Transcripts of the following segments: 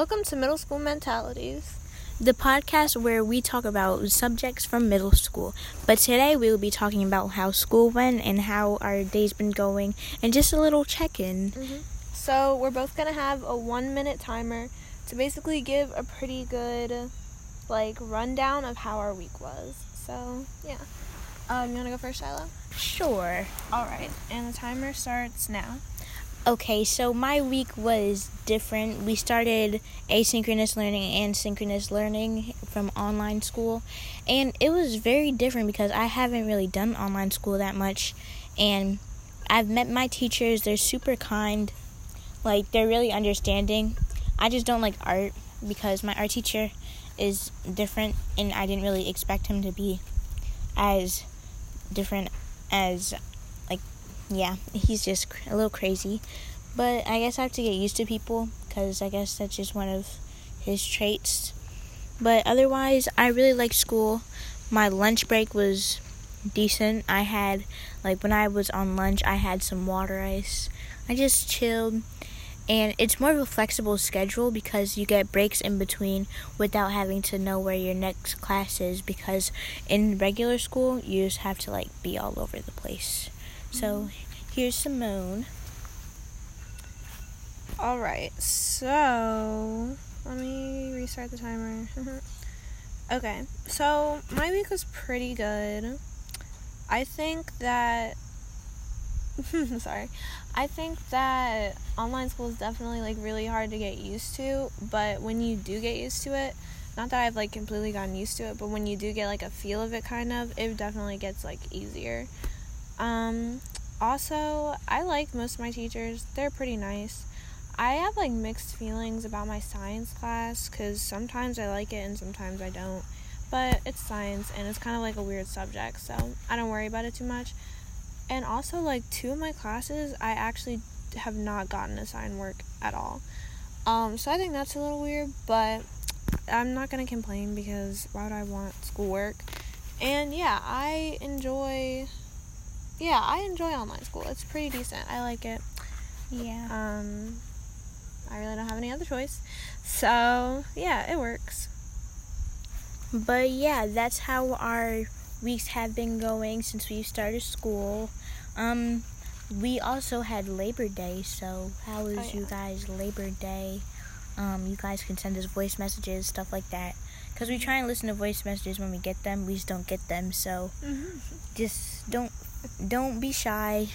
Welcome to Middle School Mentalities. the podcast where we talk about subjects from middle school. But today we will be talking about how school went and how our day's been going and just a little check in. So, we're both going to have a one minute timer to basically give a pretty good, like, rundown of how our week was. So, yeah. Um, you want to go first, Shiloh? Sure. All right. And the timer starts now. Okay, so my week was different. We started asynchronous learning and synchronous learning from online school, and it was very different because I haven't really done online school that much, and I've met my teachers. They're super kind, like they're really understanding. I just don't like art because my art teacher is different, and I didn't really expect him to be as different as yeah, he's just a little crazy. But I guess I have to get used to people because I guess that's just one of his traits. But otherwise, I really like school. My lunch break was decent. I had, like, when I was on lunch, I had some water ice. I just chilled. And it's more of a flexible schedule because you get breaks in between without having to know where your next class is. Because in regular school, you just have to, like, be all over the place. So here's Simone. All right. So, let me restart the timer. okay. So, my week was pretty good. I think that sorry. I think that online school is definitely like really hard to get used to, but when you do get used to it, not that I've like completely gotten used to it, but when you do get like a feel of it kind of, it definitely gets like easier. Um also, I like most of my teachers. They're pretty nice. I have like mixed feelings about my science class cuz sometimes I like it and sometimes I don't. But it's science and it's kind of like a weird subject, so I don't worry about it too much. And also, like, two of my classes, I actually have not gotten assigned work at all. Um, so I think that's a little weird, but I'm not gonna complain because why would I want schoolwork? And yeah, I enjoy. Yeah, I enjoy online school. It's pretty decent. I like it. Yeah. Um, I really don't have any other choice. So yeah, it works. But yeah, that's how our weeks have been going since we started school. Um, we also had Labor Day, so how was Oh, you guys Labor Day? Um, you guys can send us voice messages, stuff like that. Cause we try and listen to voice messages when we get them, we just don't get them. So just don't don't be shy.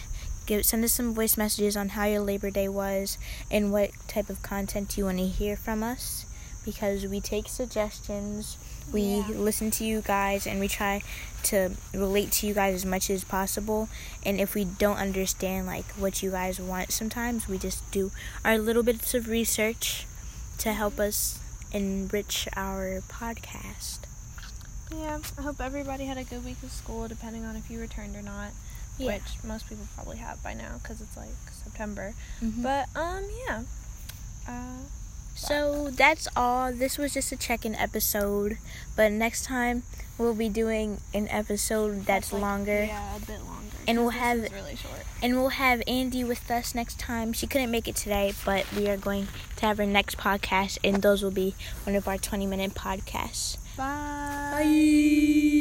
Give send us some voice messages on how your Labor Day was and what type of content you want to hear from us. Because we take suggestions, we Yeah. listen to you guys, and we try to relate to you guys as much as possible. And if we don't understand like what you guys want, sometimes we just do our little bits of research to help us enrich our podcast. Yeah, I hope everybody had a good week of school, depending on if you returned or not. Yeah. Which most people probably have by now because it's like September. Mhm. But um, yeah. Uh, So that's all. This was just a check-in episode, but next time we'll be doing an episode that's like- longer, Yeah, a bit longer. And we'll have- really short. and we'll have Andy with us next time. She couldn't make it today, but we are going to have her next podcast, and those will be one of our twenty-minute podcasts. Bye. Bye.